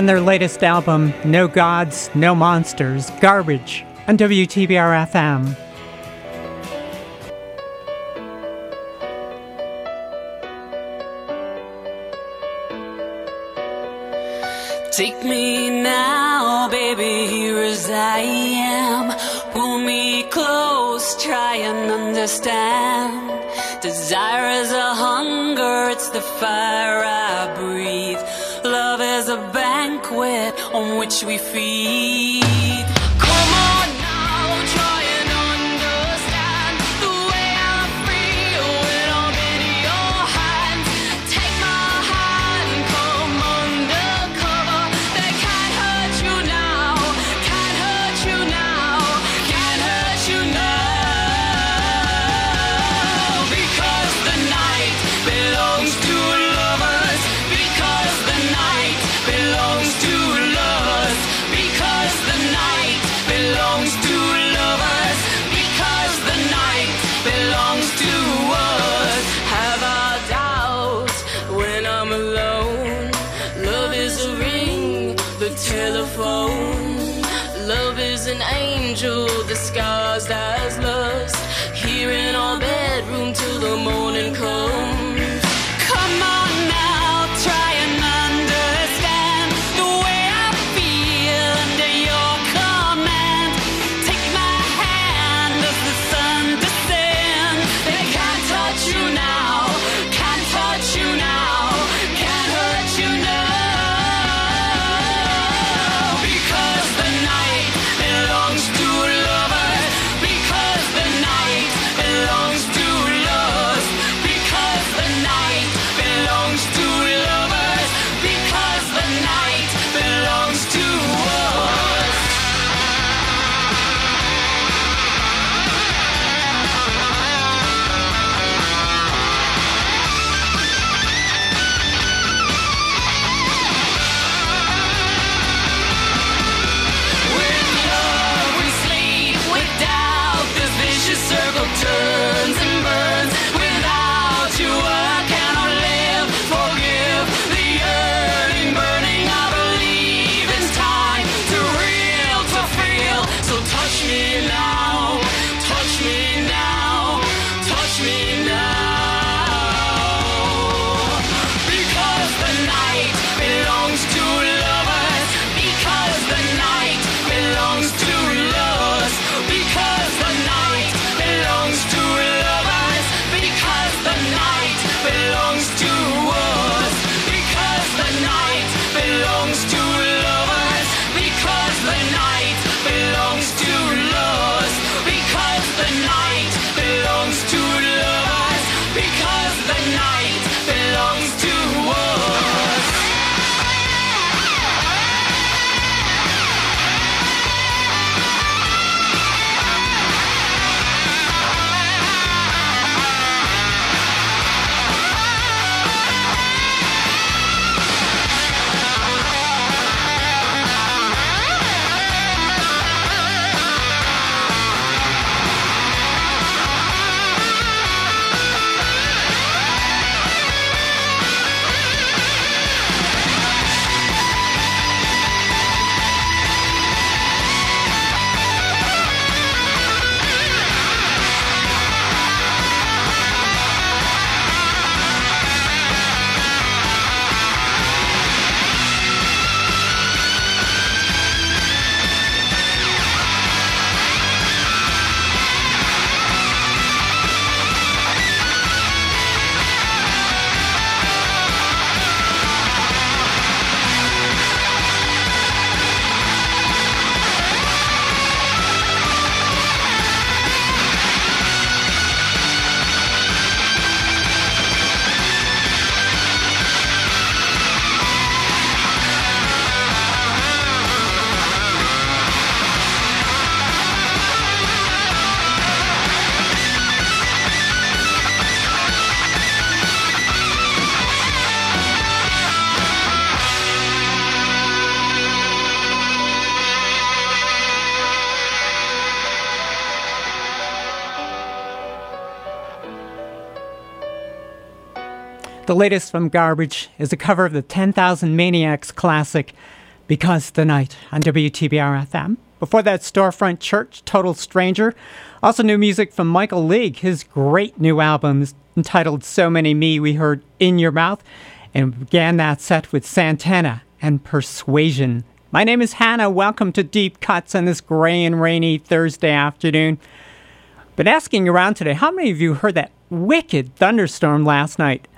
From their latest album, No Gods, No Monsters, Garbage, on WTBR FM. Take me now, baby, here as I am. Pull me close, try and understand. Desire is a hunger, it's the fire. on which we feed. As lust. Latest from Garbage is a cover of the 10,000 Maniacs classic, Because the Night, on WTBR FM. Before that, Storefront Church, Total Stranger. Also, new music from Michael League. His great new album entitled So Many Me. We heard In Your Mouth and began that set with Santana and Persuasion. My name is Hannah. Welcome to Deep Cuts on this gray and rainy Thursday afternoon. Been asking around today, how many of you heard that wicked thunderstorm last night?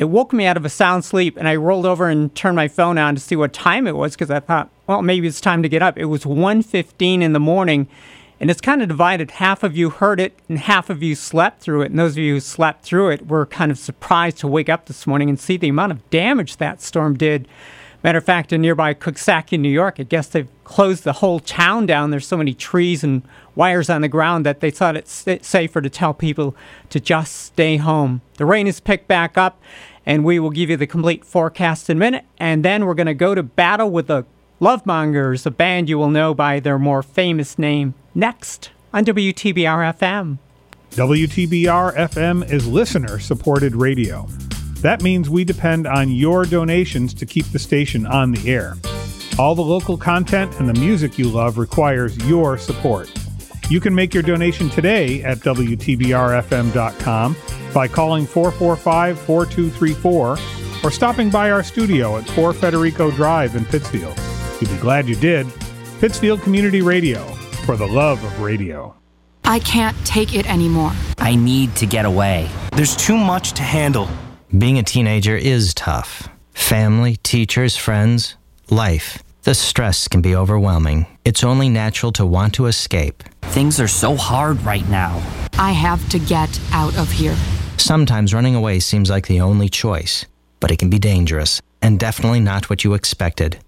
It woke me out of a sound sleep, and I rolled over and turned my phone on to see what time it was because I thought, well, maybe it's time to get up. It was 1.15 in the morning, and it's kind of divided. Half of you heard it, and half of you slept through it. And those of you who slept through it were kind of surprised to wake up this morning and see the amount of damage that storm did. Matter of fact, in nearby Coxsackie, New York, I guess they've closed the whole town down. There's so many trees and wires on the ground that they thought it's safer to tell people to just stay home. The rain has picked back up, and we will give you the complete forecast in a minute. And then we're going to go to battle with the Lovemongers, a band you will know by their more famous name, next on WTBR FM. WTBR FM is listener supported radio. That means we depend on your donations to keep the station on the air. All the local content and the music you love requires your support. You can make your donation today at WTBRFM.com by calling 445 4234 or stopping by our studio at 4 Federico Drive in Pittsfield. You'd be glad you did. Pittsfield Community Radio, for the love of radio. I can't take it anymore. I need to get away. There's too much to handle. Being a teenager is tough. Family, teachers, friends, life. The stress can be overwhelming. It's only natural to want to escape. Things are so hard right now. I have to get out of here. Sometimes running away seems like the only choice, but it can be dangerous and definitely not what you expected.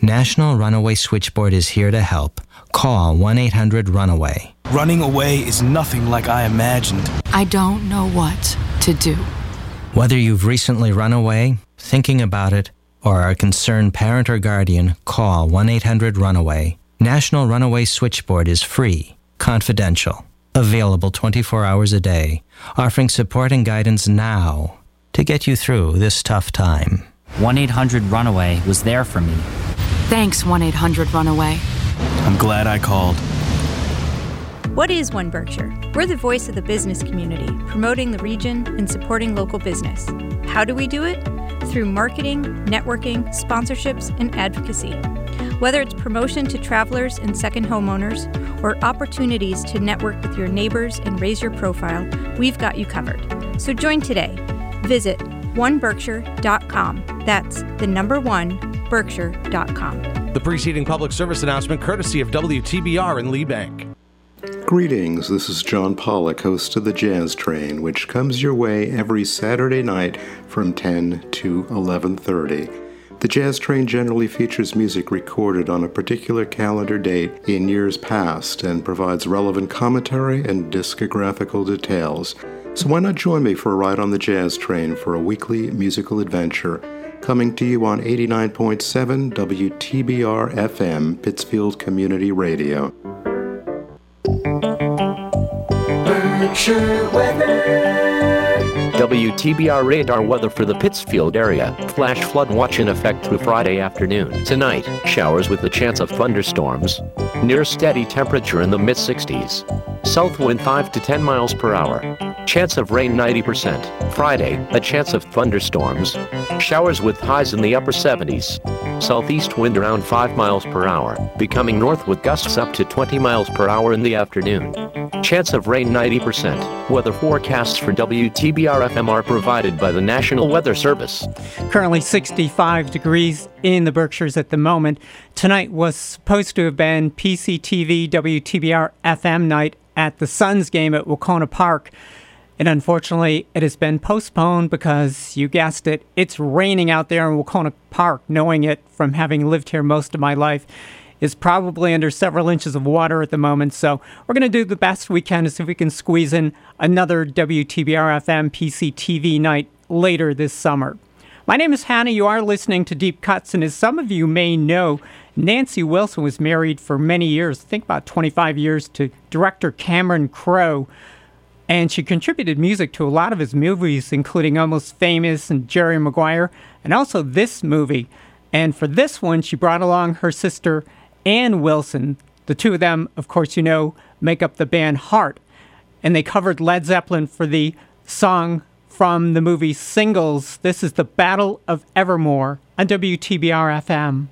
National Runaway Switchboard is here to help. Call 1 800 Runaway. Running away is nothing like I imagined. I don't know what to do. Whether you've recently run away, thinking about it, or are a concerned parent or guardian, call 1 800 Runaway. National Runaway Switchboard is free, confidential, available 24 hours a day, offering support and guidance now to get you through this tough time. 1 800 Runaway was there for me. Thanks, 1 800 Runaway. I'm glad I called. What is One Berkshire? We're the voice of the business community, promoting the region and supporting local business. How do we do it? Through marketing, networking, sponsorships, and advocacy. Whether it's promotion to travelers and second homeowners, or opportunities to network with your neighbors and raise your profile, we've got you covered. So join today. Visit oneberkshire.com. That's the number one, berkshire.com. The preceding public service announcement courtesy of WTBR in Lee Bank. Greetings, this is John Pollock, host of the Jazz Train, which comes your way every Saturday night from 10 to 11:30. The Jazz Train generally features music recorded on a particular calendar date in years past and provides relevant commentary and discographical details. So why not join me for a ride on the Jazz Train for a weekly musical adventure? Coming to you on 89.7 WTBR FM, Pittsfield Community Radio. Berkshire weather. WTBR radar weather for the Pittsfield area. Flash flood watch in effect through Friday afternoon. Tonight, showers with the chance of thunderstorms. Near steady temperature in the mid 60s. South wind 5 to 10 miles per hour. Chance of rain 90%. Friday, a chance of thunderstorms. Showers with highs in the upper 70s. Southeast wind around 5 miles per hour, becoming north with gusts up to 20 miles per hour in the afternoon. Chance of rain 90%. Weather forecasts for WTBR FM are provided by the National Weather Service. Currently 65 degrees in the Berkshires at the moment. Tonight was supposed to have been PCTV WTBR FM night at the Suns game at Wahconah Park. And unfortunately, it has been postponed because you guessed it, it's raining out there in Wahconah Park. Knowing it from having lived here most of my life, is probably under several inches of water at the moment. So we're going to do the best we can to see if we can squeeze in another WTBR FM PCTV night later this summer. My name is Hannah. You are listening to Deep Cuts, and as some of you may know, Nancy Wilson was married for many years, I think about 25 years, to director Cameron Crowe and she contributed music to a lot of his movies, including Almost Famous and Jerry Maguire, and also this movie. And for this one, she brought along her sister, Ann Wilson. The two of them, of course, you know, make up the band Heart. And they covered Led Zeppelin for the song from the movie Singles. This is The Battle of Evermore on WTBR FM.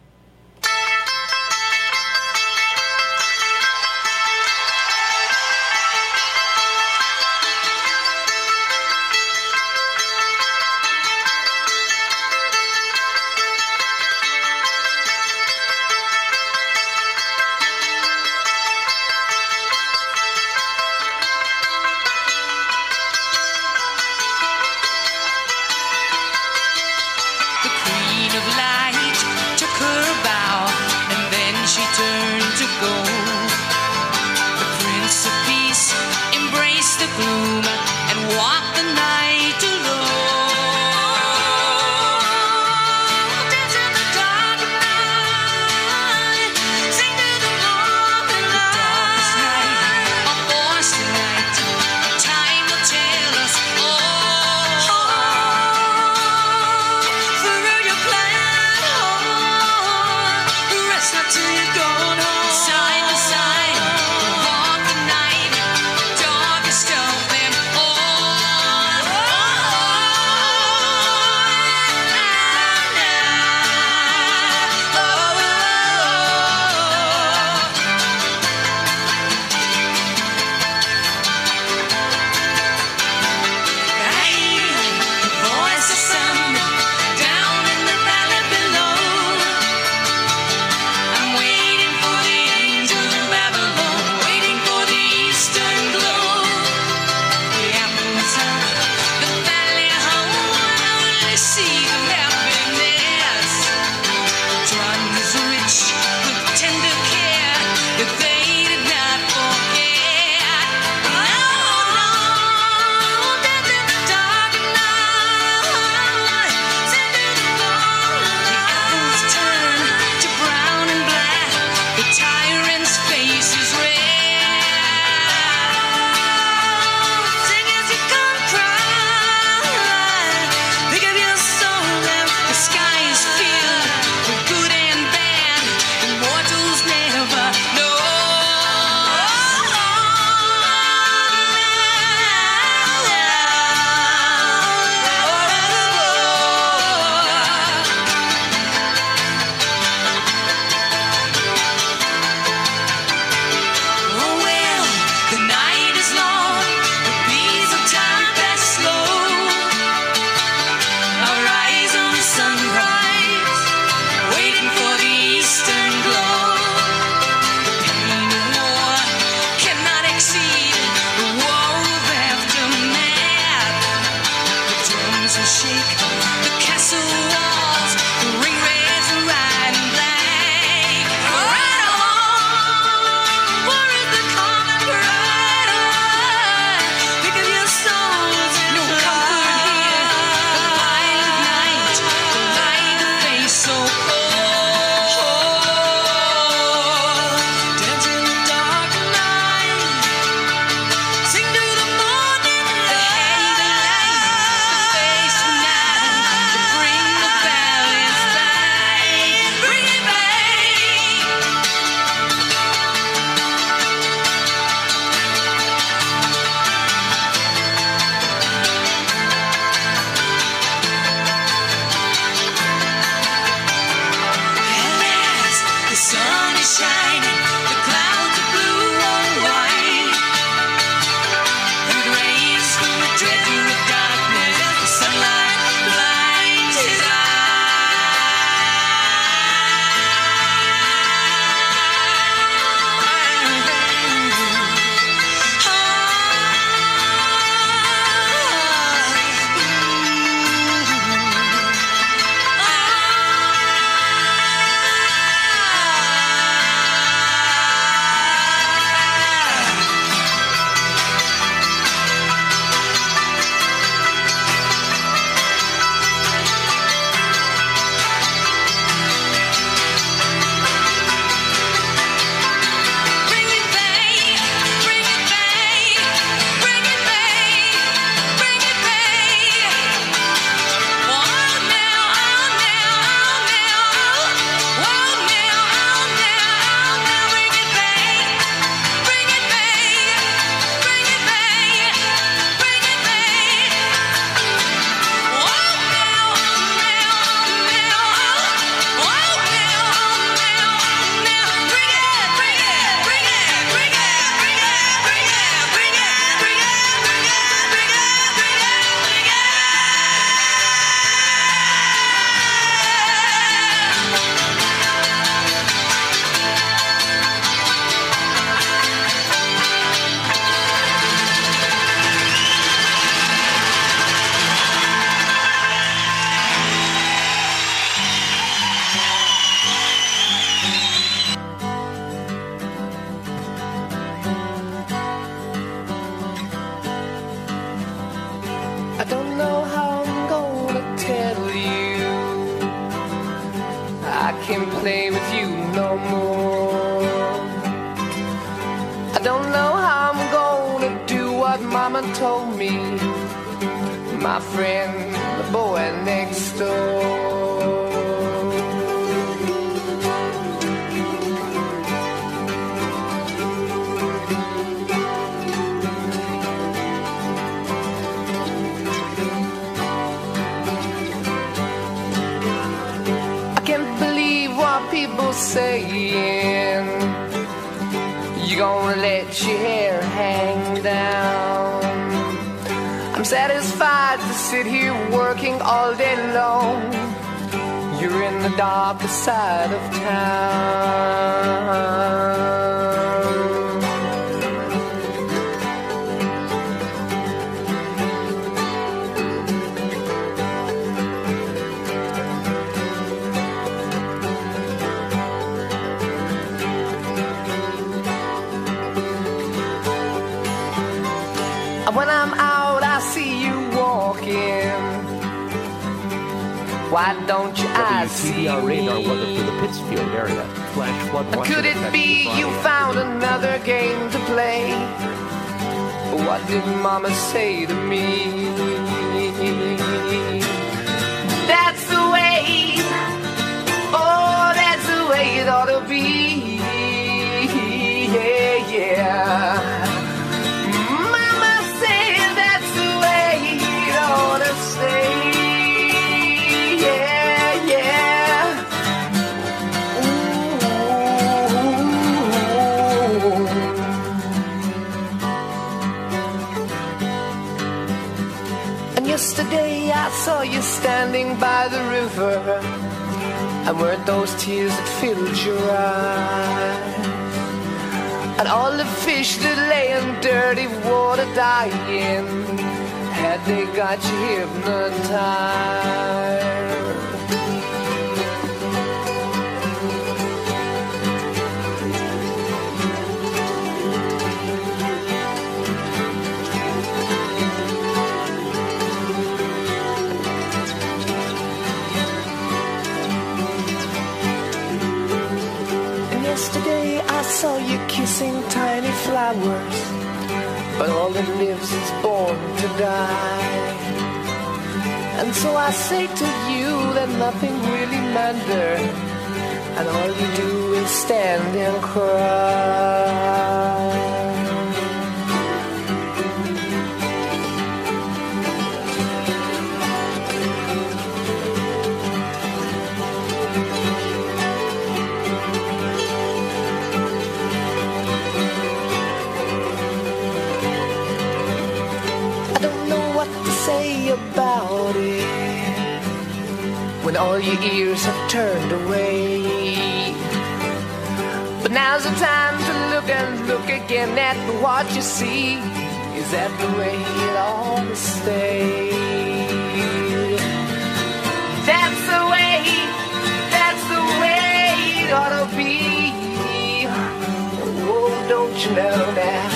shine. And weren't those tears that filled your eyes? And all the fish that lay in dirty water dying, had they got you hypnotized? Saw you kissing tiny flowers, but all that lives is born to die. And so I say to you that nothing really matters, and all you do is stand and cry. When all your ears have turned away. But now's the time to look and look again at what you see. Is that the way it ought to stay? That's the way, that's the way it ought to be. Oh, don't you know now?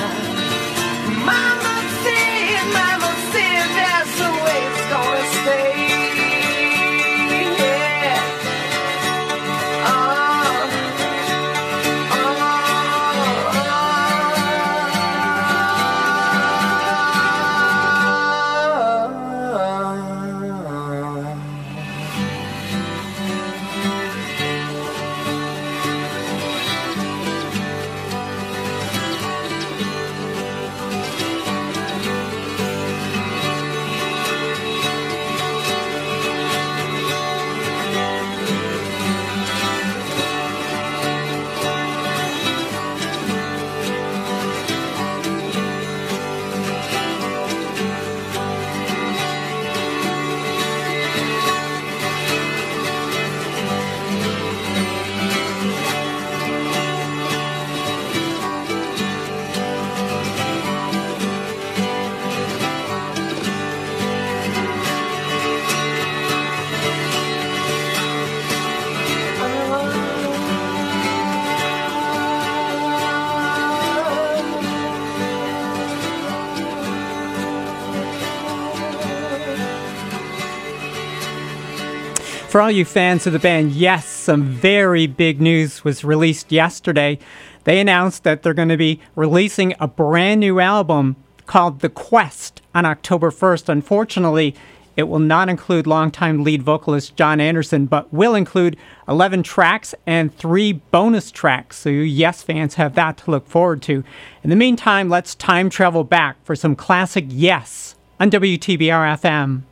For all you fans of the band, yes, some very big news was released yesterday. They announced that they're going to be releasing a brand new album called The Quest on October 1st. Unfortunately, it will not include longtime lead vocalist Jon Anderson, but will include 11 tracks and three bonus tracks. So, Yes fans have that to look forward to. In the meantime, let's time travel back for some classic Yes on WTBR FM.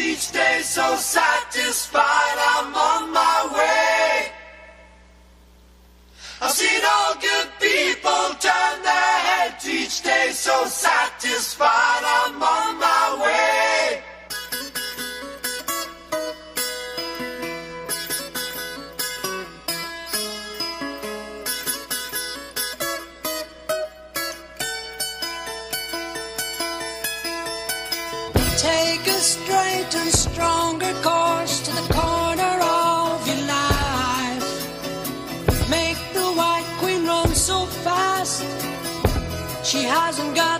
Each day, so satisfied I'm on my way. I've seen all good people turn their heads each day, so satisfied I'm on my way. Hasn't got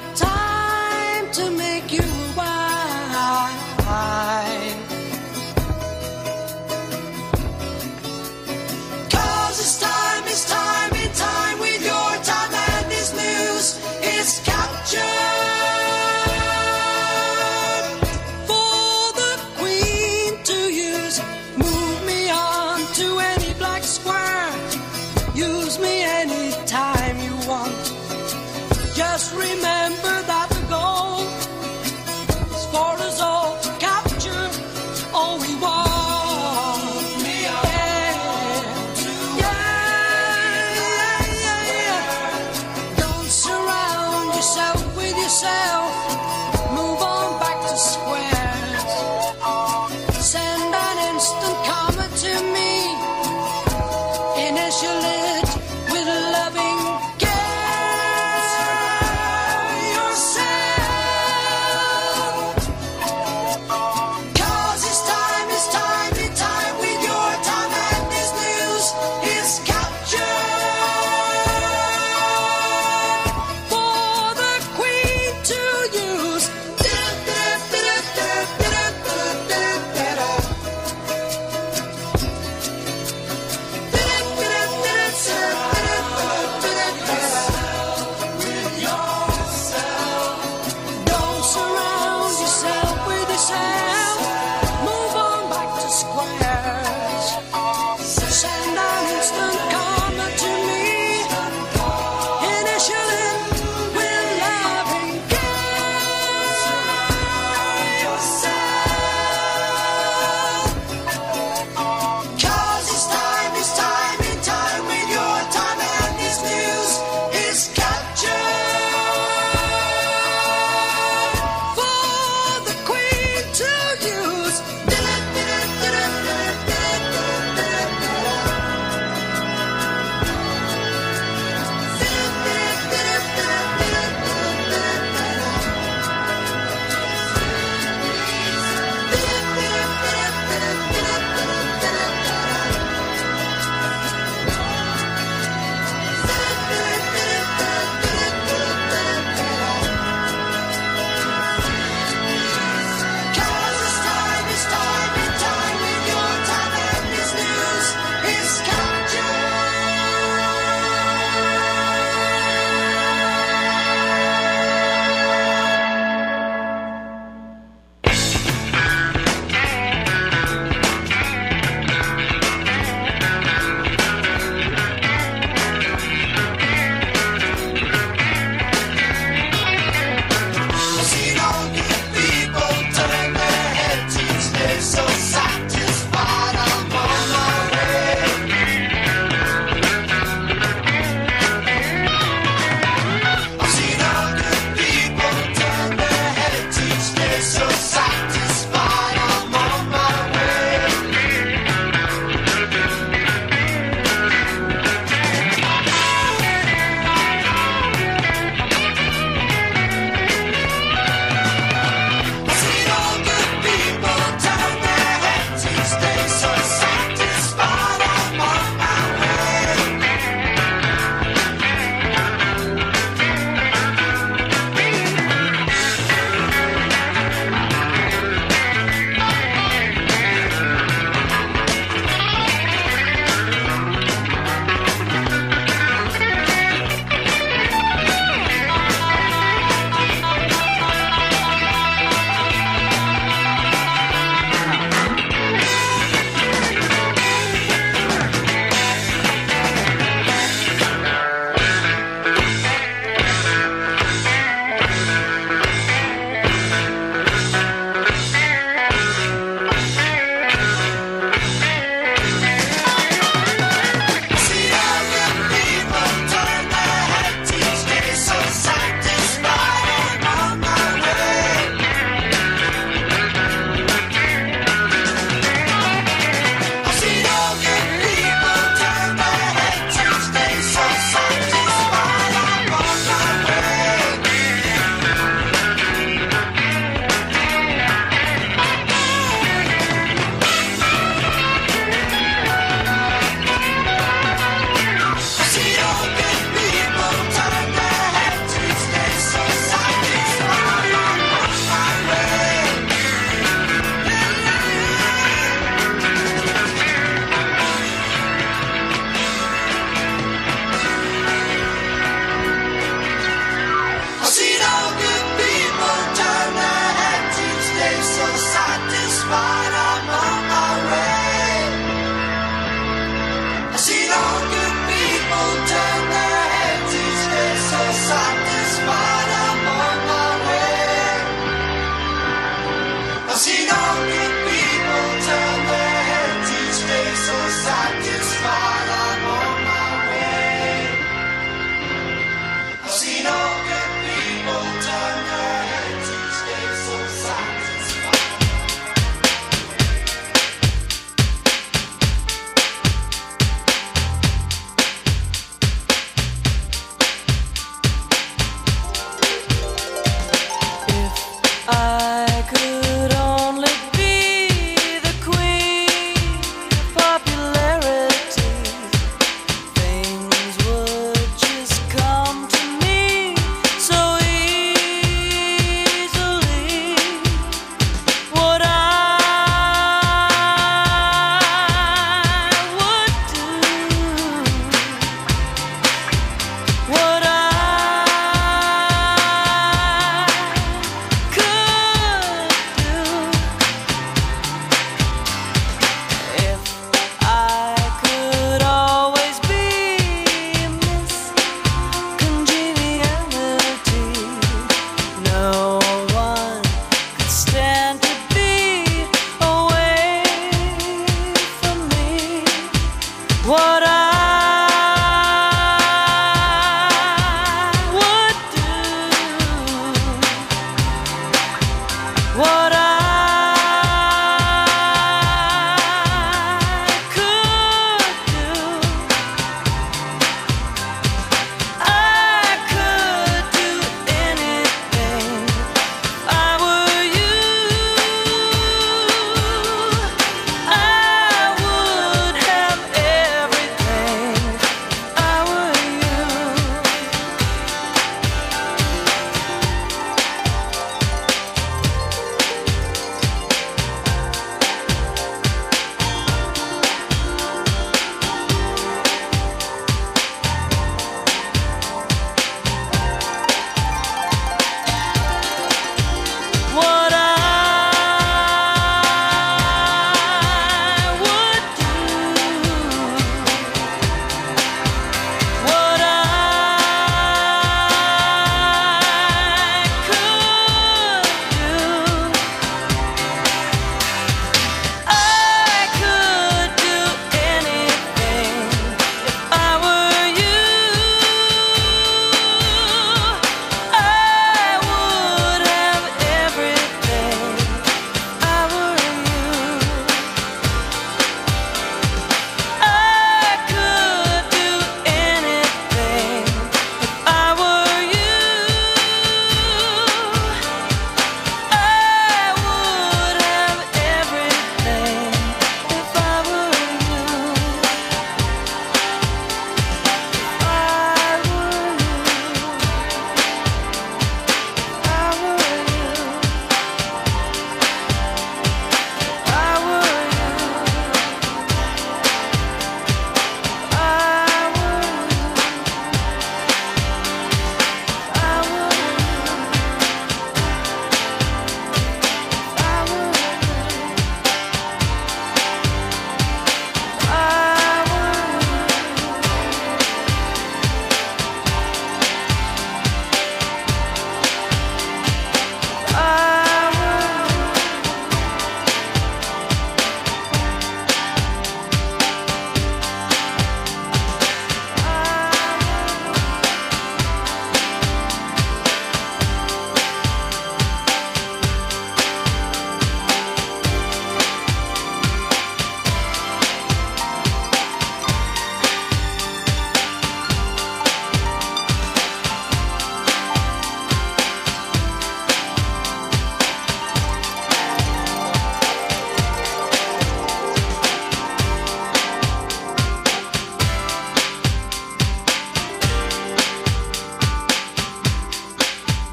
and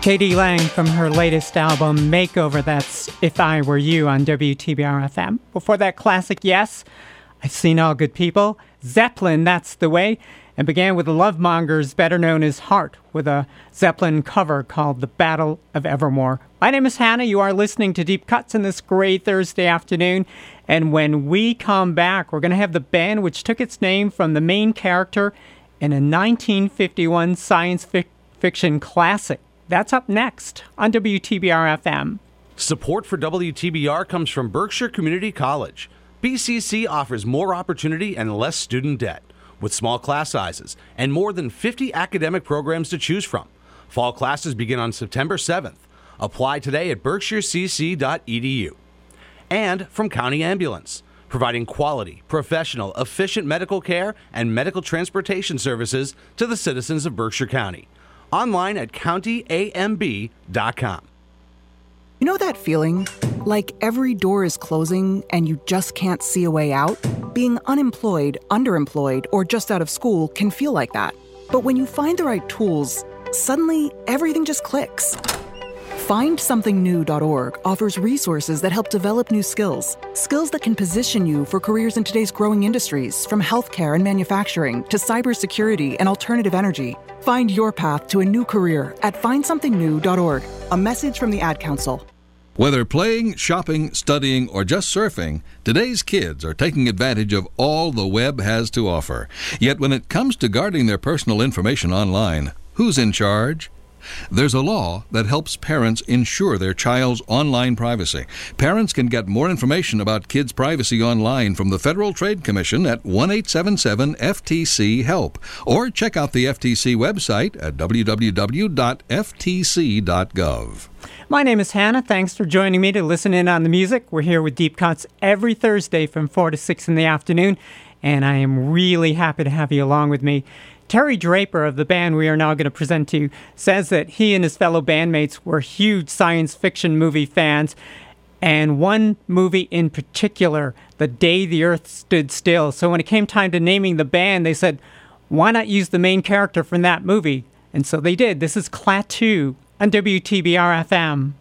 k.d. lang from her latest album, Makeover. That's If I Were You on WTBR FM. Before that, classic Yes, I've Seen All Good People. Zeppelin, That's the Way. And began with the Lovemongers, better known as Heart, with a Zeppelin cover called The Battle of Evermore. My name is Hannah. You are listening to Deep Cuts in this great Thursday afternoon. And when we come back, we're going to have the band which took its name from the main character in a 1951 science fic- fiction classic. That's up next on WTBR FM. Support for WTBR comes from Berkshire Community College. BCC offers more opportunity and less student debt, with small class sizes and more than 50 academic programs to choose from. Fall classes begin on September 7th. Apply today at berkshirecc.edu. And from County Ambulance, providing quality, professional, efficient medical care and medical transportation services to the citizens of Berkshire County. Online at countyamb.com. You know that feeling? Like every door is closing and you just can't see a way out? Being unemployed, underemployed, or just out of school can feel like that. But when you find the right tools, suddenly everything just clicks. FindSomethingNew.org offers resources that help develop new skills. Skills that can position you for careers in today's growing industries, from healthcare and manufacturing to cybersecurity and alternative energy. Find your path to a new career at FindSomethingNew.org. A message from the Ad Council. Whether playing, shopping, studying, or just surfing, today's kids are taking advantage of all the web has to offer. Yet when it comes to guarding their personal information online, who's in charge? There's a law that helps parents ensure their child's online privacy. Parents can get more information about kids' privacy online from the Federal Trade Commission at 1 877 FTC HELP or check out the FTC website at www.ftc.gov. My name is Hannah. Thanks for joining me to listen in on the music. We're here with Deep Cuts every Thursday from 4 to 6 in the afternoon, and I am really happy to have you along with me. Terry Draper of the band we are now going to present to you says that he and his fellow bandmates were huge science fiction movie fans, and one movie in particular, The Day the Earth Stood Still. So when it came time to naming the band, they said, why not use the main character from that movie? And so they did. This is Klaatu on WTBR FM.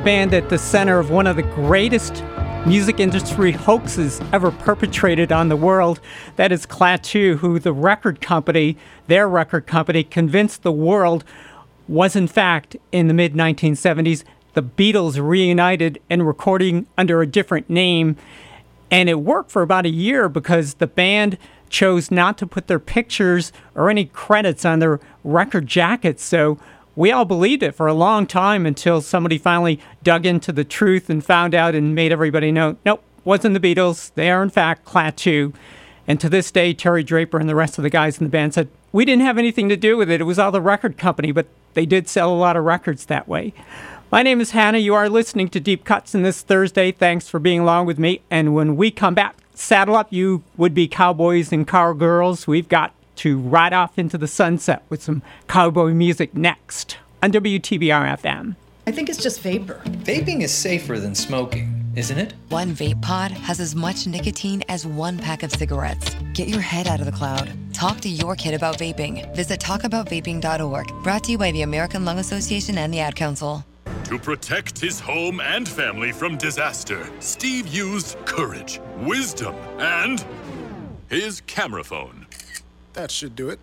The band at the center of one of the greatest music industry hoaxes ever perpetrated on the world. That is Klaatu, who the record company, their record company, convinced the world was in fact in the mid 1970s the Beatles reunited and recording under a different name. And it worked for about a year because the band chose not to put their pictures or any credits on their record jackets. So we all believed it for a long time until somebody finally dug into the truth and found out and made everybody know nope, wasn't the Beatles. They are, in fact, Klaatu. And to this day, Terry Draper and the rest of the guys in the band said, We didn't have anything to do with it. It was all the record company, but they did sell a lot of records that way. My name is Hannah. You are listening to Deep Cuts in this Thursday. Thanks for being along with me. And when we come back, saddle up, you would be cowboys and cowgirls. We've got to ride off into the sunset with some cowboy music next on WTBR FM. I think it's just vapor. Vaping is safer than smoking, isn't it? One vape pod has as much nicotine as one pack of cigarettes. Get your head out of the cloud. Talk to your kid about vaping. Visit talkaboutvaping.org. Brought to you by the American Lung Association and the Ad Council. To protect his home and family from disaster, Steve used courage, wisdom, and his camera phone. That should do it.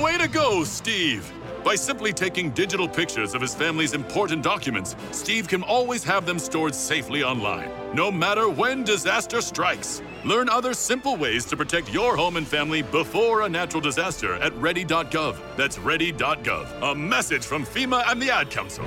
Way to go, Steve! By simply taking digital pictures of his family's important documents, Steve can always have them stored safely online, no matter when disaster strikes. Learn other simple ways to protect your home and family before a natural disaster at ready.gov. That's ready.gov. A message from FEMA and the Ad Council.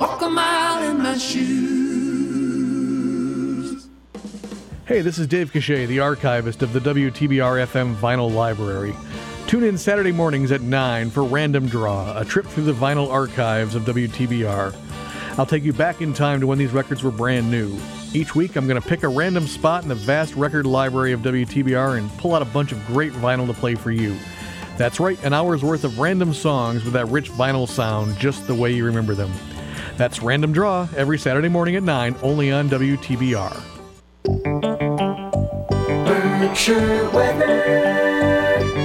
Walk a mile in my shoes. Hey, this is Dave Cachet, the archivist of the WTBR FM Vinyl Library. Tune in Saturday mornings at 9 for Random Draw, a trip through the vinyl archives of WTBR. I'll take you back in time to when these records were brand new. Each week, I'm going to pick a random spot in the vast record library of WTBR and pull out a bunch of great vinyl to play for you. That's right, an hour's worth of random songs with that rich vinyl sound just the way you remember them. That's Random Draw every Saturday morning at 9, only on WTBR.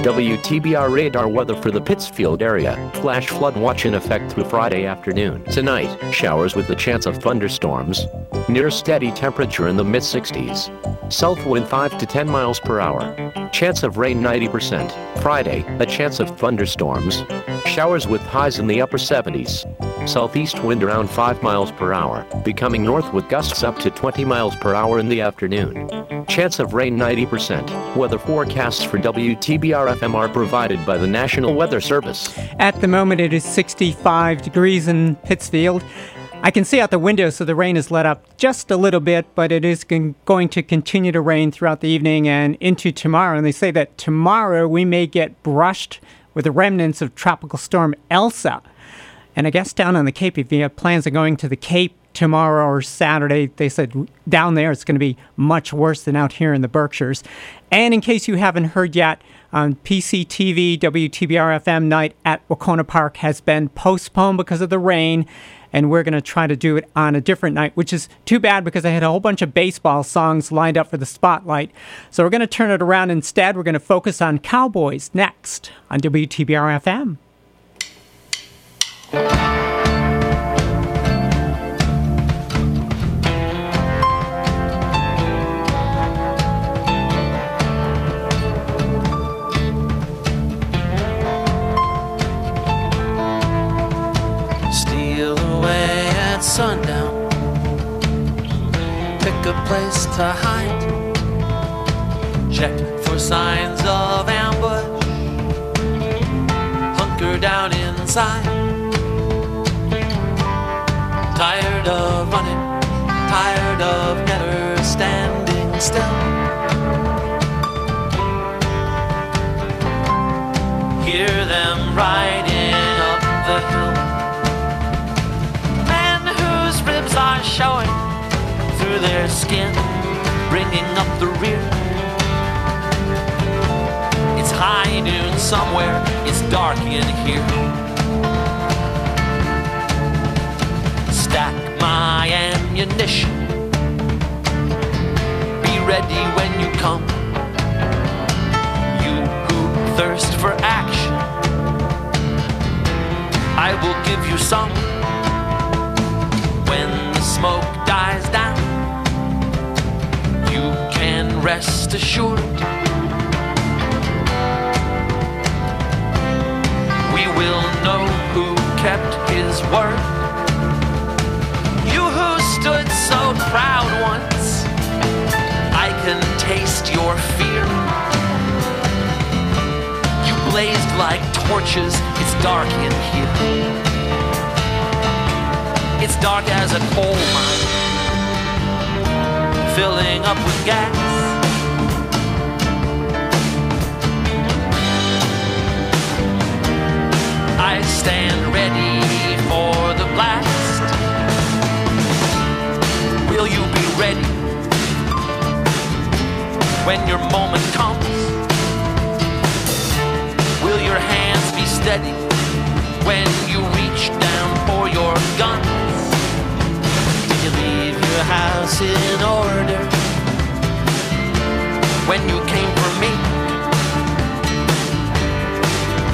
WTBR radar weather for the Pittsfield area. Flash flood watch in effect through Friday afternoon. Tonight, showers with the chance of thunderstorms. Near steady temperature in the mid 60s. South wind 5 to 10 miles per hour. Chance of rain 90%. Friday, a chance of thunderstorms. Showers with highs in the upper 70s. Southeast wind around 5 miles per hour, becoming north with gusts up to 20 miles per hour in the afternoon. Chance of rain 90%. Weather forecasts for WTBR FM are provided by the National Weather Service. At the moment, it is 65 degrees in Pittsfield. I can see out the window, so the rain has let up just a little bit, but it is con- going to continue to rain throughout the evening and into tomorrow. And they say that tomorrow we may get brushed with the remnants of Tropical Storm Elsa. And I guess down on the Cape, if you have plans of going to the Cape tomorrow or Saturday, they said down there it's going to be much worse than out here in the Berkshires. And in case you haven't heard yet, um, on PCTV, WTBR FM night at Wahconah Park has been postponed because of the rain. And we're going to try to do it on a different night, which is too bad because I had a whole bunch of baseball songs lined up for the spotlight. So we're going to turn it around instead. We're going to focus on Cowboys next on WTBR FM. Steal away at sundown. Pick a place to hide. Check for signs of ambush. Hunker down inside. Tired of running, tired of never standing still. Hear them riding up the hill. Men whose ribs are showing through their skin, bringing up the rear. It's high noon somewhere, it's dark in here. Stack my ammunition. Be ready when you come. You who thirst for action, I will give you some. When the smoke dies down, you can rest assured. We will know who kept his word. Proud once, I can taste your fear. You blazed like torches, it's dark in here. It's dark as a coal mine, filling up with gas. I stand ready for the blast. Will you be ready when your moment comes? Will your hands be steady when you reach down for your guns? Did you leave your house in order when you came for me?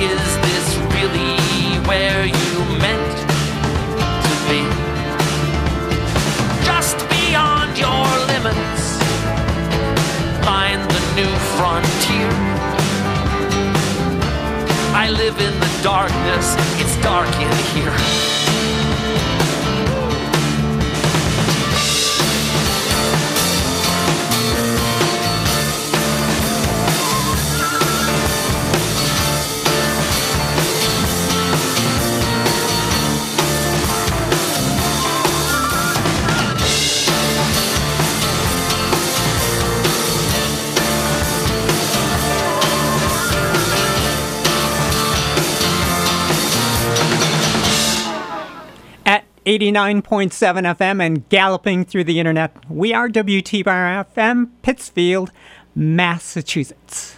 Is this really where you meant live in the darkness, it's dark in here. 89.7 FM and galloping through the internet, we are WTBR FM, Pittsfield, Massachusetts.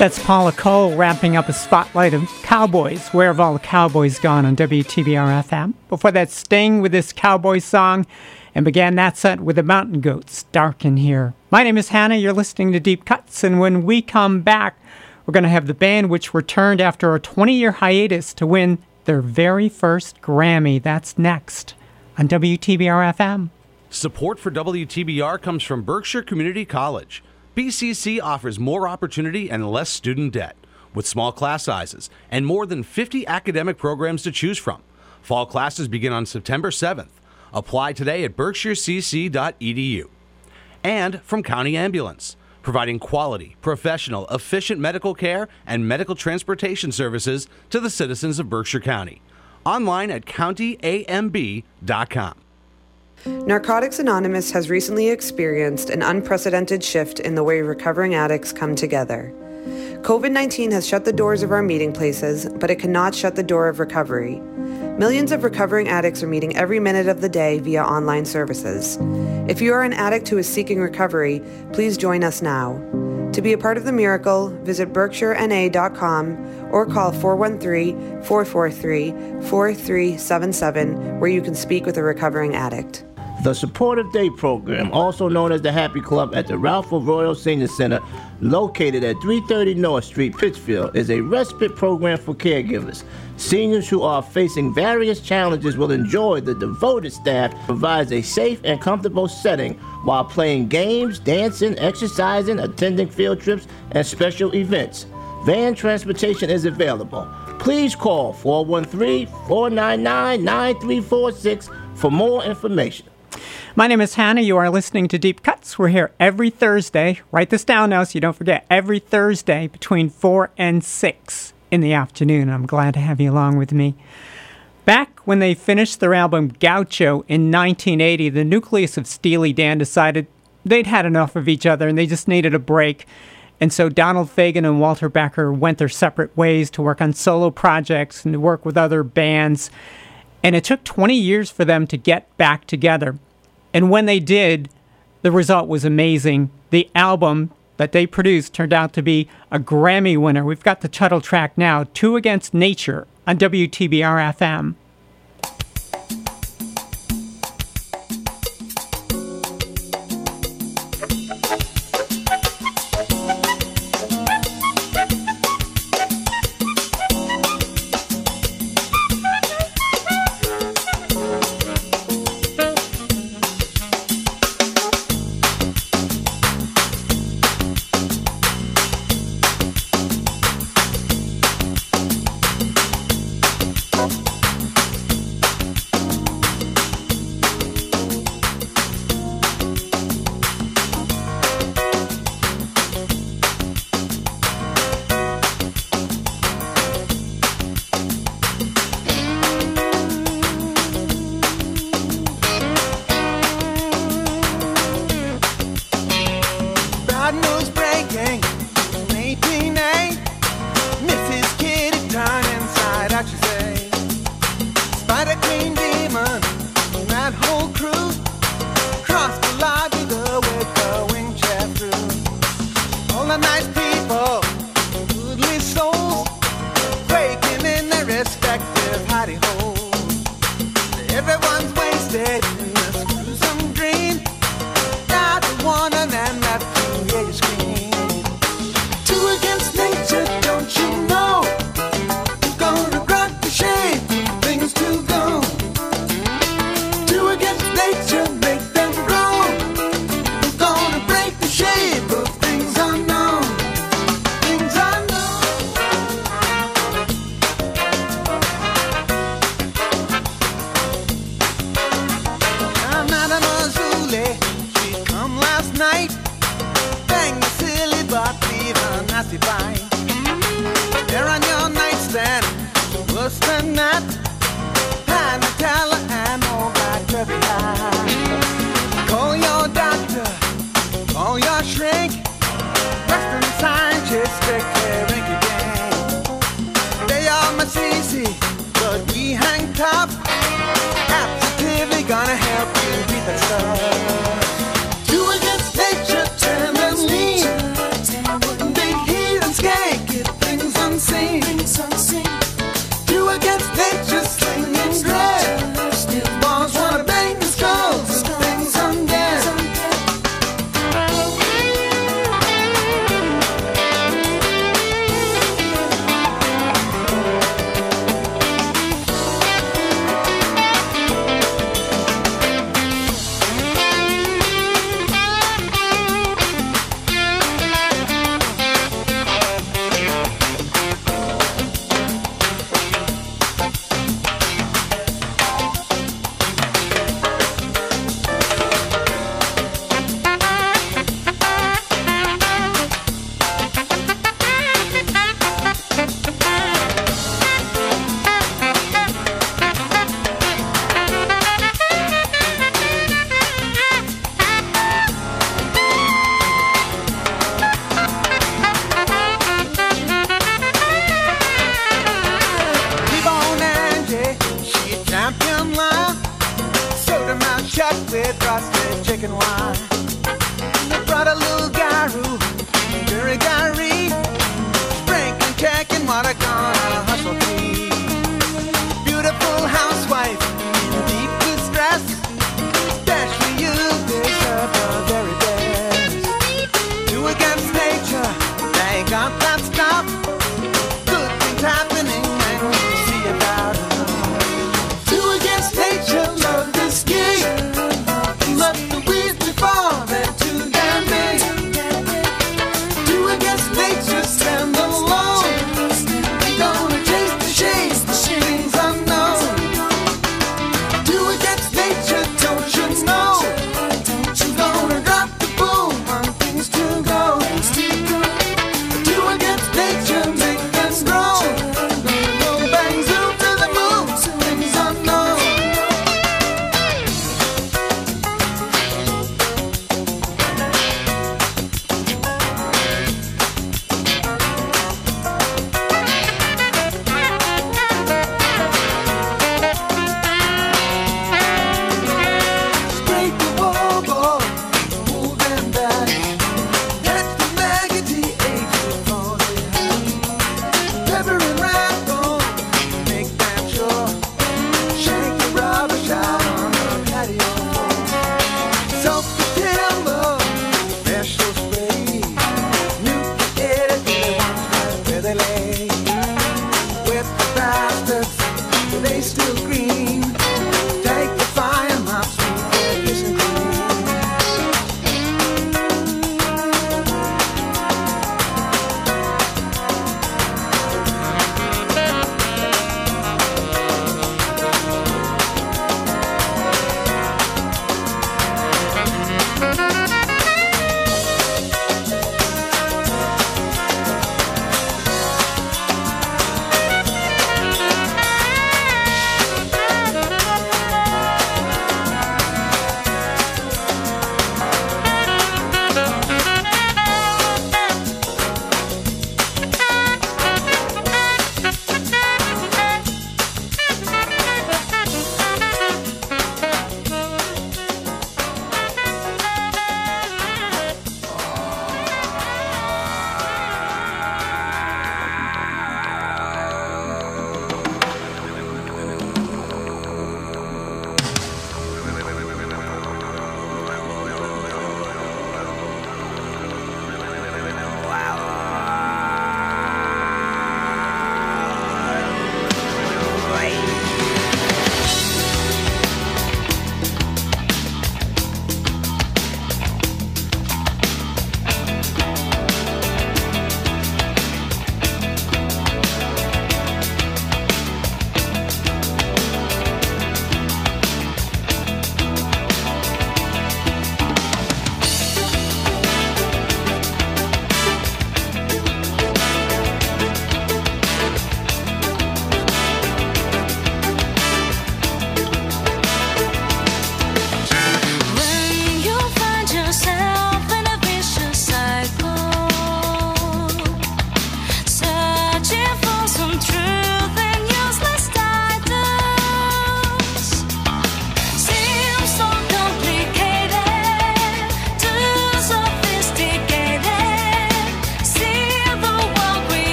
That's Paula Cole wrapping up a spotlight of Cowboys. Where have all the Cowboys gone on WTBR FM? Before that, Sting with this Cowboy song, and began that set with the Mountain Goats, Dark in Here. My name is Hannah. You're listening to Deep Cuts, and when we come back, we're going to have the band which returned after a 20 year hiatus to win their very first Grammy. That's next on WTBR FM. Support for WTBR comes from Berkshire Community College. BCC offers more opportunity and less student debt, with small class sizes and more than 50 academic programs to choose from. Fall classes begin on September 7th. Apply today at berkshirecc.edu. And from County Ambulance, providing quality, professional, efficient medical care and medical transportation services to the citizens of Berkshire County. Online at countyamb.com. Narcotics Anonymous has recently experienced an unprecedented shift in the way recovering addicts come together. COVID 19 has shut the doors of our meeting places, but it cannot shut the door of recovery. Millions of recovering addicts are meeting every minute of the day via online services. If you are an addict who is seeking recovery, please join us now. To be a part of the miracle, visit berkshirena.com or call 413 443 4377 where you can speak with a recovering addict. The Supportive Day Program, also known as the Happy Club at the Ralph Froio Senior Center, located at 330 North Street, Pittsfield, is a respite program for caregivers. Seniors who are facing various challenges will enjoy the devoted staff provides a safe and comfortable setting while playing games, dancing, exercising, attending field trips, and special events. Van transportation is available. Please call 413 499 9346 for more information. My name is Hannah. You are listening to Deep Cuts. We're here every Thursday. Write this down now so you don't forget. Every Thursday between 4 and 6 in the afternoon. I'm glad to have you along with me. Back when they finished their album Gaucho in 1980, the nucleus of Steely Dan decided they'd had enough of each other and they just needed a break. And so Donald Fagen and Walter Becker went their separate ways to work on solo projects and to work with other bands. And it took 20 years for them to get back together. And when they did, the result was amazing. The album that they produced turned out to be a Grammy winner. We've got the title track now, Two Against Nature, on WTBR FM.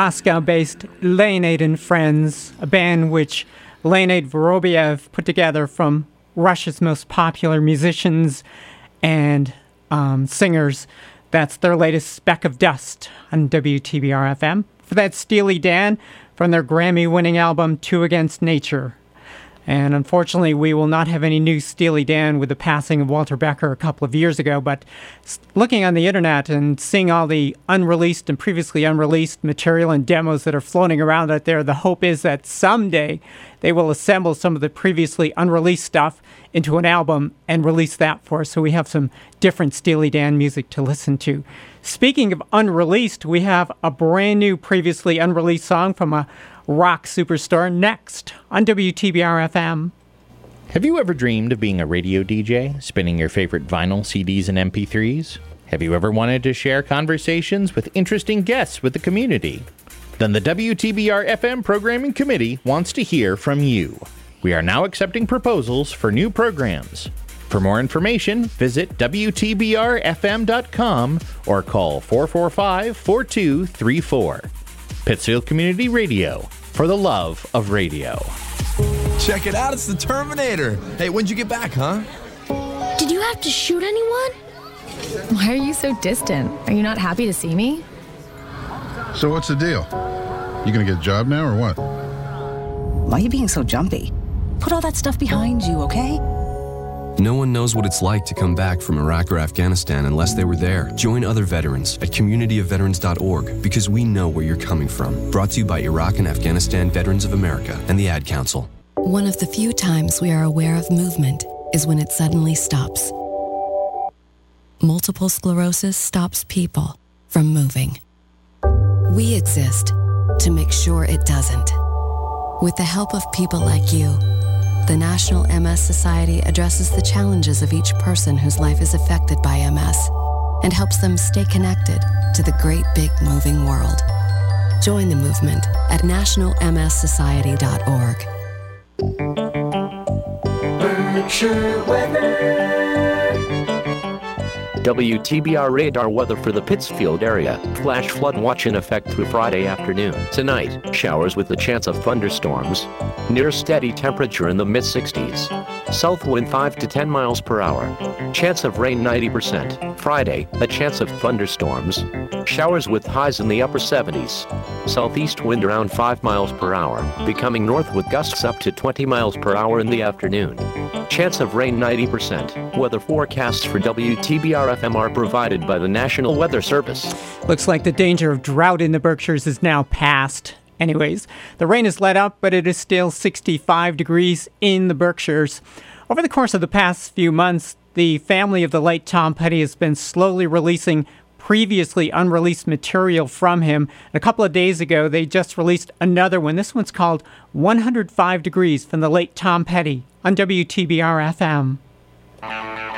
Moscow based Leonid and Friends, a band which Leonid Vorobiev put together from Russia's most popular musicians and um, singers. That's their latest Speck of Dust on WTBR FM. For that, Steely Dan from their Grammy winning album Two Against Nature. And unfortunately, we will not have any new Steely Dan with the passing of Walter Becker a couple of years ago. But looking on the internet and seeing all the unreleased and previously unreleased material and demos that are floating around out there, the hope is that someday they will assemble some of the previously unreleased stuff into an album and release that for us so we have some different Steely Dan music to listen to. Speaking of unreleased, we have a brand new, previously unreleased song from a rock superstar next on WTBR FM. Have you ever dreamed of being a radio DJ, spinning your favorite vinyl, CDs, and MP3s? Have you ever wanted to share conversations with interesting guests with the community? Then the WTBR FM Programming Committee wants to hear from you. We are now accepting proposals for new programs. For more information, visit WTBRFM.com or call 445 4234. Pittsfield Community Radio, for the love of radio. Check it out, it's the Terminator. Hey, when'd you get back, huh? Did you have to shoot anyone? Why are you so distant? Are you not happy to see me? So what's the deal? You gonna get a job now or what? Why are you being so jumpy? Put all that stuff behind you, okay? No one knows what it's like to come back from Iraq or Afghanistan unless they were there. Join other veterans at communityofveterans.org because we know where you're coming from. Brought to you by Iraq and Afghanistan Veterans of America and the Ad Council. One of the few times we are aware of movement is when it suddenly stops. Multiple sclerosis stops people from moving. We exist to make sure it doesn't. With the help of people like you, the National MS Society addresses the challenges of each person whose life is affected by MS and helps them stay connected to the great big moving world. Join the movement at nationalmssociety.org. Berkshire weather. WTBR radar weather for the Pittsfield area. Flash flood watch in effect through Friday afternoon. Tonight, showers with the chance of thunderstorms. Near steady temperature in the mid 60s. South wind 5 to 10 miles per hour. Chance of rain 90%. Friday, a chance of thunderstorms. Showers with highs in the upper 70s. Southeast wind around 5 miles per hour, becoming north with gusts up to 20 miles per hour in the afternoon. Chance of rain 90%. Weather forecasts for WTBR FM are provided by the National Weather Service. Looks like the danger of drought in the Berkshires is now past. Anyways, the rain has let up, but it is still 65 degrees in the Berkshires. Over the course of the past few months, the family of the late Tom Petty has been slowly releasing previously unreleased material from him. A couple of days ago, they just released another one. This one's called 105 Degrees from the late Tom Petty on WTBR FM.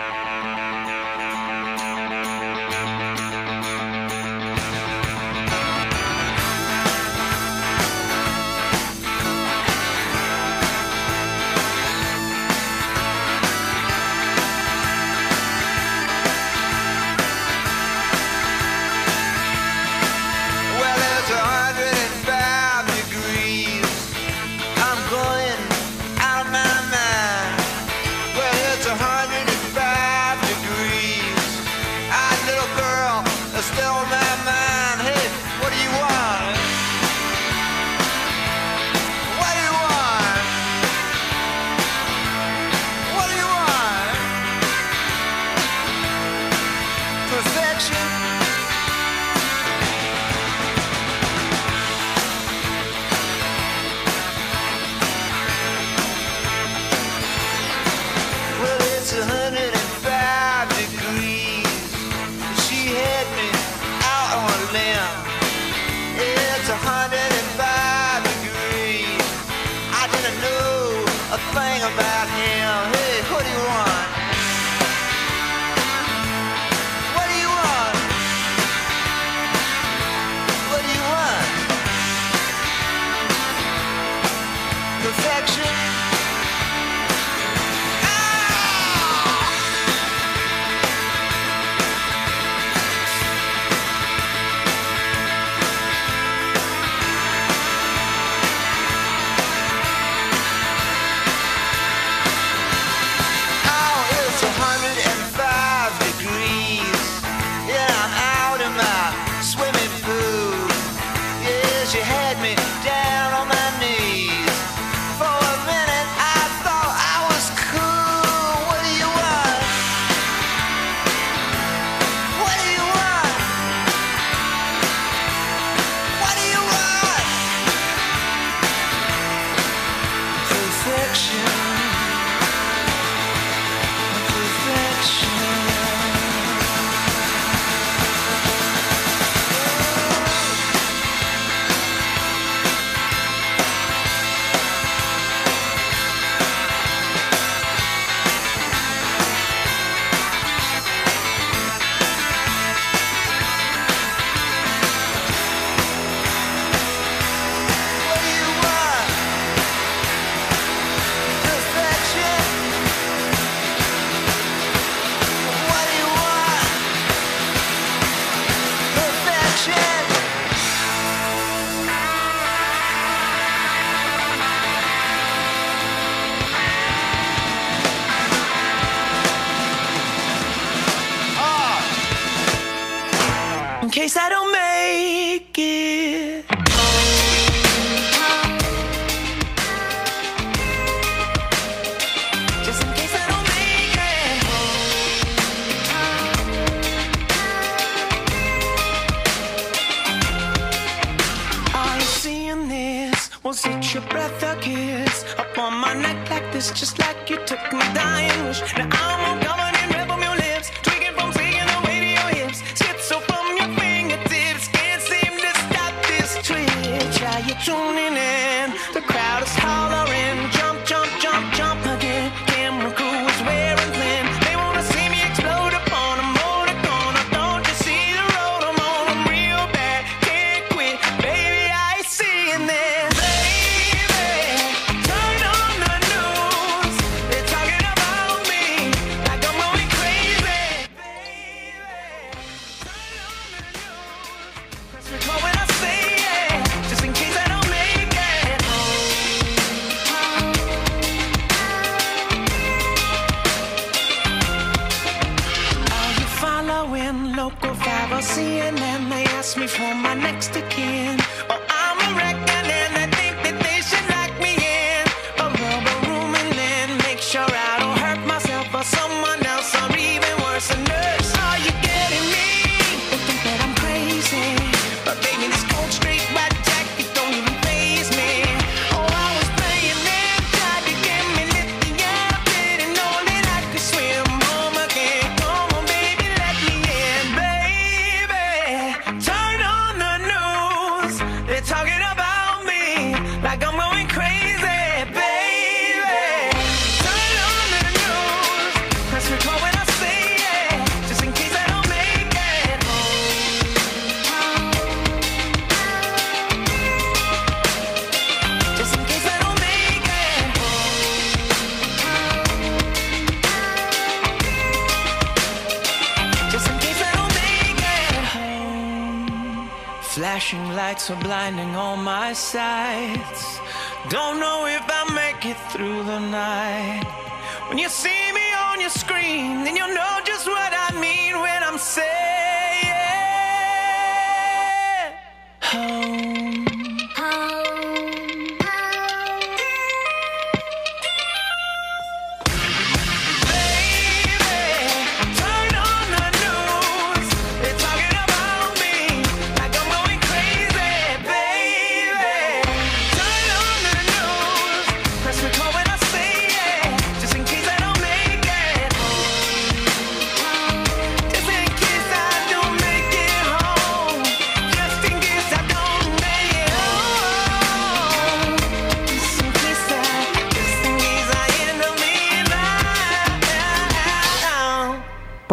sides.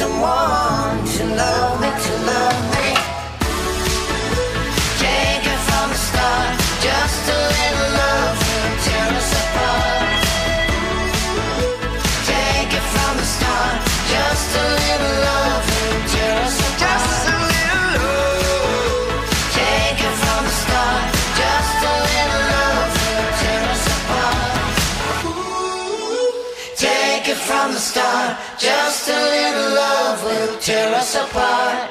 someone tear us apart.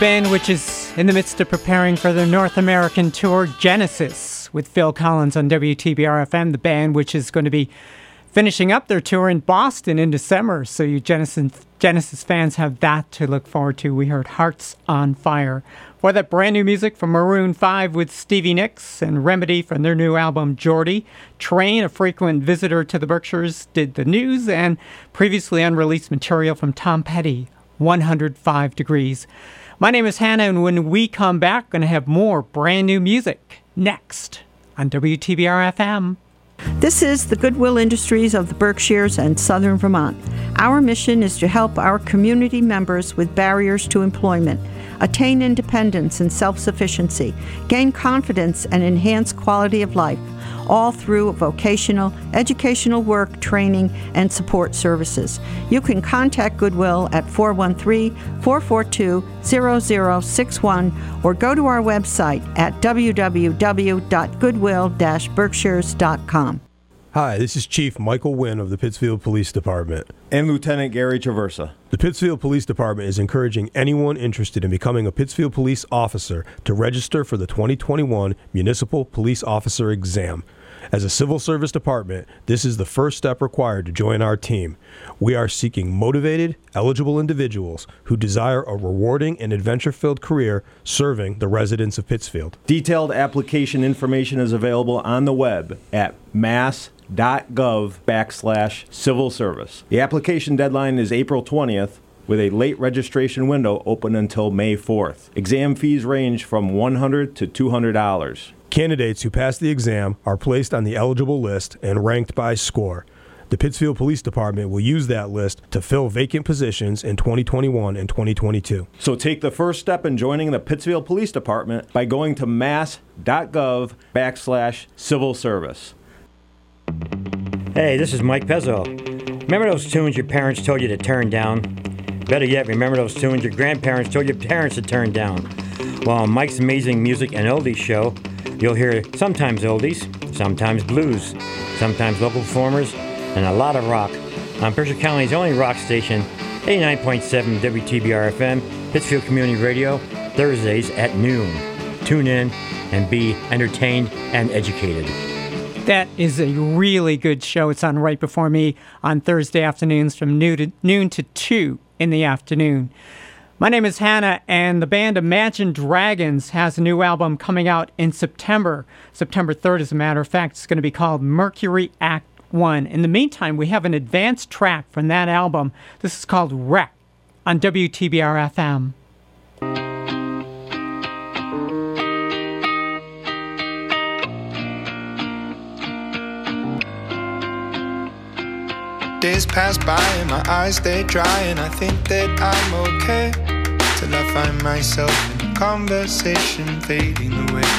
Band, which is in the midst of preparing for their North American tour, Genesis, with Phil Collins on WTBR FM. The band, which is going to be finishing up their tour in Boston in December. So, you Genesis, Genesis fans have that to look forward to. We heard Hearts on Fire. For that brand new music from Maroon 5 with Stevie Nicks and Remedy from their new album Geordie. Train, a frequent visitor to the Berkshires, did the news and previously unreleased material from Tom Petty, 105 Degrees. My name is Hannah, and when we come back, we're going to have more brand new music next on WTBR FM. This is the Goodwill Industries of the Berkshires and Southern Vermont. Our mission is to help our community members with barriers to employment attain independence and self sufficiency, gain confidence, and enhance quality of life, all through vocational, educational work, training, and support services. You can contact Goodwill at 413 442 0061 or go to our website at www.goodwill berkshires.com. Hi, this is Chief Michael Wynn of the Pittsfield Police Department. And Lieutenant Gary Traversa. The Pittsfield Police Department is encouraging anyone interested in becoming a Pittsfield Police officer to register for the 2021 Municipal Police Officer Exam. As a civil service department, this is the first step required to join our team. We are seeking motivated, eligible individuals who desire a rewarding and adventure filled career serving the residents of Pittsfield. Detailed application information is available on the web at mass.gov backslash civil service. The application deadline is April 20th with a late registration window open until May 4th. Exam fees range from 100 to $200. Candidates who pass the exam are placed on the eligible list and ranked by score. The Pittsfield Police Department will use that list to fill vacant positions in 2021 and 2022. So take the first step in joining the Pittsfield Police Department by going to mass.gov backslash civil service. Hey, this is Mike Pezzo. Remember those tunes your parents told you to turn down? Better yet, remember those tunes your grandparents told your parents to turn down? Well, on Mike's Amazing Music and Oldies show, you'll hear sometimes oldies, sometimes blues, sometimes local performers, and a lot of rock on Berkshire County's only rock station, 89.7 WTBR FM, Pittsfield Community Radio, Thursdays at noon. Tune in and be entertained and educated. That is a really good show. It's on right before me on Thursday afternoons from noon to, noon to 2 in the afternoon. My name is Hannah, and the band Imagine Dragons has a new album coming out in September. September 3rd, as a matter of fact. It's going to be called Mercury Act 1. In the meantime, we have an advanced track from that album. This is called Wrecked on WTBR FM. Days pass by and my eyes stay dry, and I think that I'm okay. Till I find myself in a conversation fading away.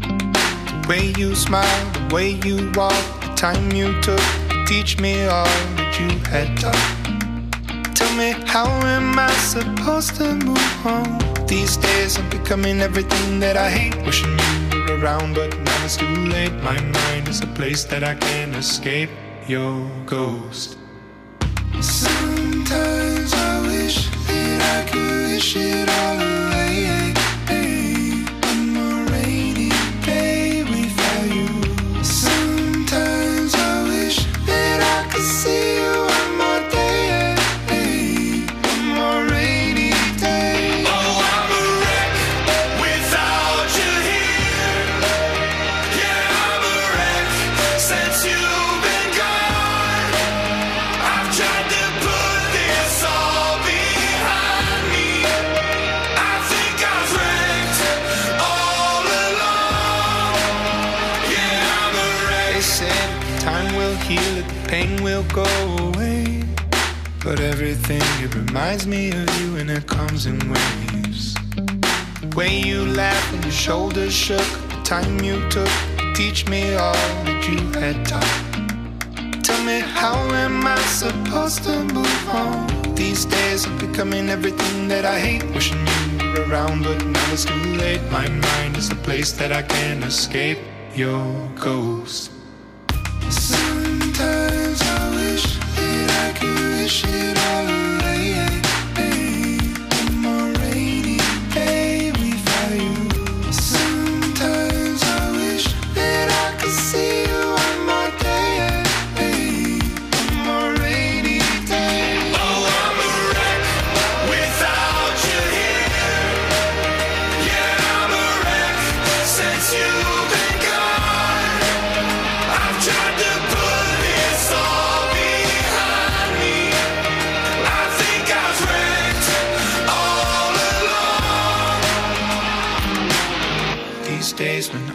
The way you smile, the way you walk, the time you took to teach me all that you had taught. Tell me, how am I supposed to move on? These days I'm becoming everything that I hate. Wishing you were around, but now it's too late. My mind is a place that I can't escape your ghost. Sometimes I wish that I could wish it all away. Reminds me of you and it comes in waves. The way you laughed and your shoulders shook, the time you took to teach me all that you had taught. Tell me, how am I supposed to move on? These days I'm becoming everything that I hate. Wishing you were around, but now it's too late. My mind is a place that I can't escape. Your ghost. Sometimes I wish that I could wish it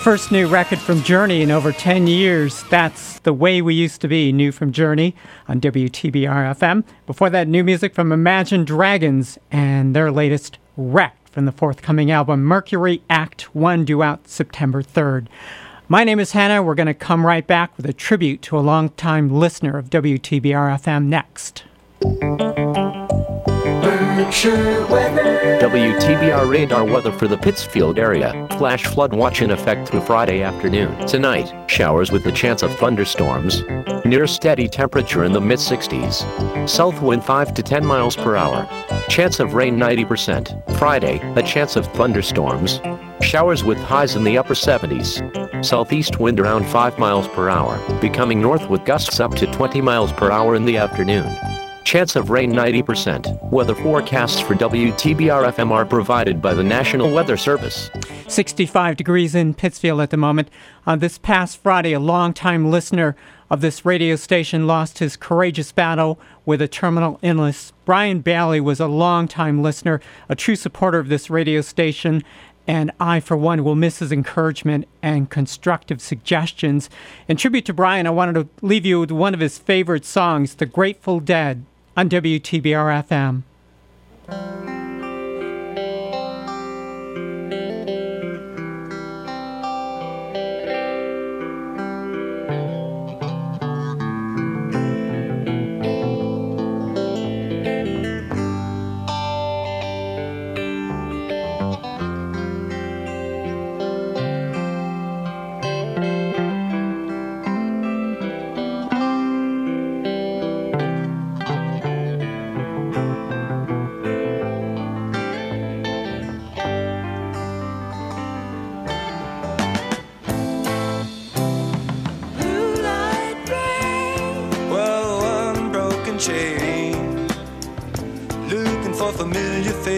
first new record from Journey in over 10 years. That's The Way We Used to Be, new from Journey on WTBR FM. Before that, new music from Imagine Dragons and their latest Wrecked from the forthcoming album Mercury Act 1, due out September 3rd. My name is Hannah. We're going to come right back with a tribute to a longtime listener of WTBR FM next. WTBR radar weather for the Pittsfield area. Flash flood watch in effect through Friday afternoon. Tonight, showers with the chance of thunderstorms. Near steady temperature in the mid 60s. South wind 5 to 10 miles per hour. Chance of rain 90%. Friday, a chance of thunderstorms. Showers with highs in the upper 70s. Southeast wind around 5 miles per hour, becoming north with gusts up to 20 miles per hour in the afternoon. Chance of rain 90%. Weather forecasts for WTBR FM are provided by the National Weather Service. 65 degrees in Pittsfield at the moment. On this past Friday, a longtime listener of this radio station lost his courageous battle with a terminal illness. Brian Bailey was a longtime listener, a true supporter of this radio station, and I, for one, will miss his encouragement and constructive suggestions. In tribute to Brian, I wanted to leave you with one of his favorite songs, The Grateful Dead, on WTBR FM.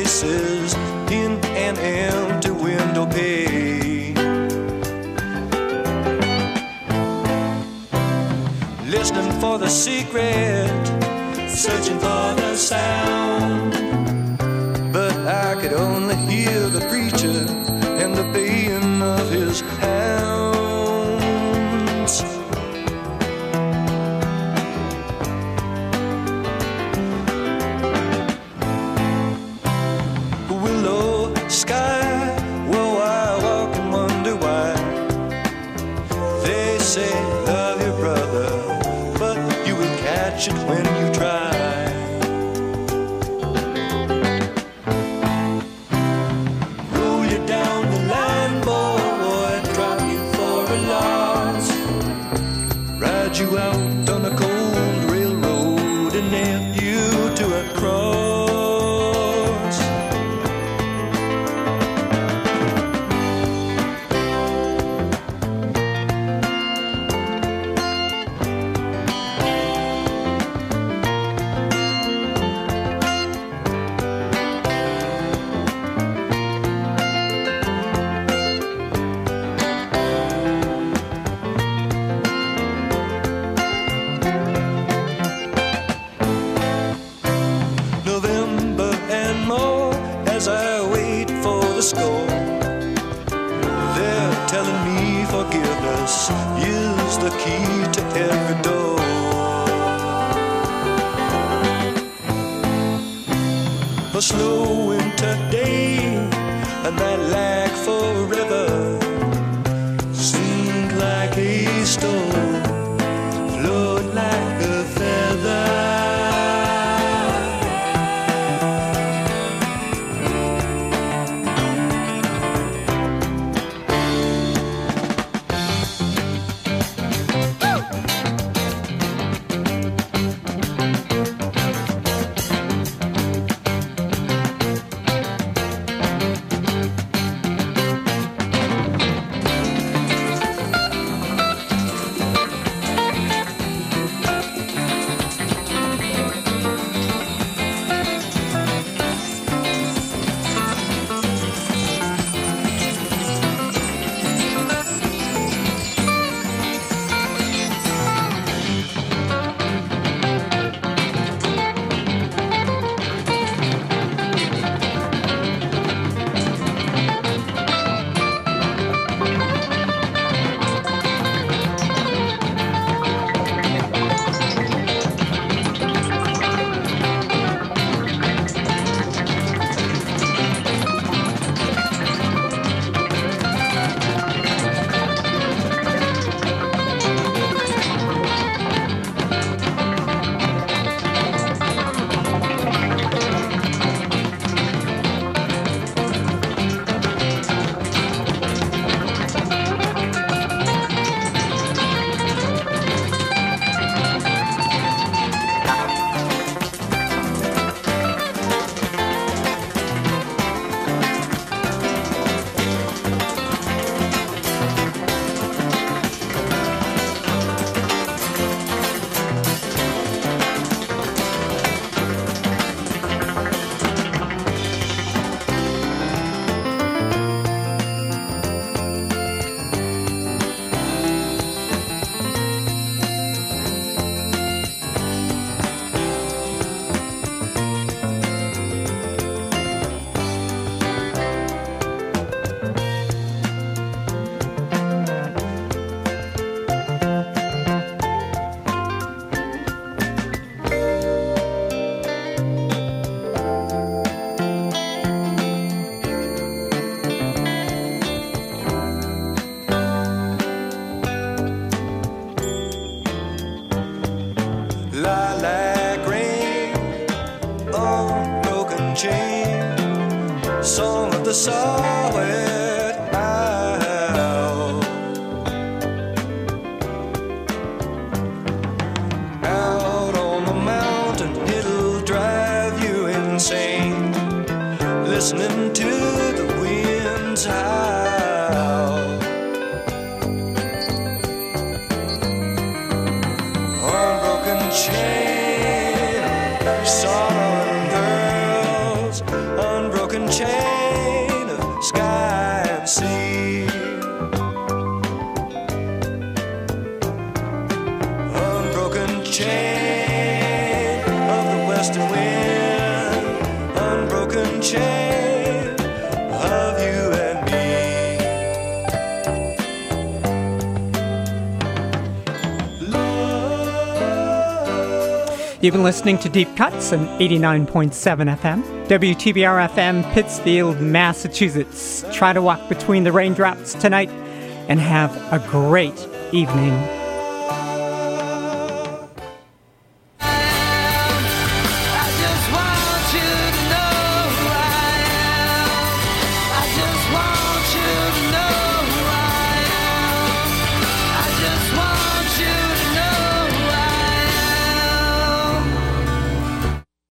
Faces in an empty window pane. Listening for the secret, searching for the sound. But I could only hear the preacher will catch You've been listening to Deep Cuts on 89.7 FM, WTBR FM, Pittsfield, Massachusetts. Try to walk between the raindrops tonight and have a great evening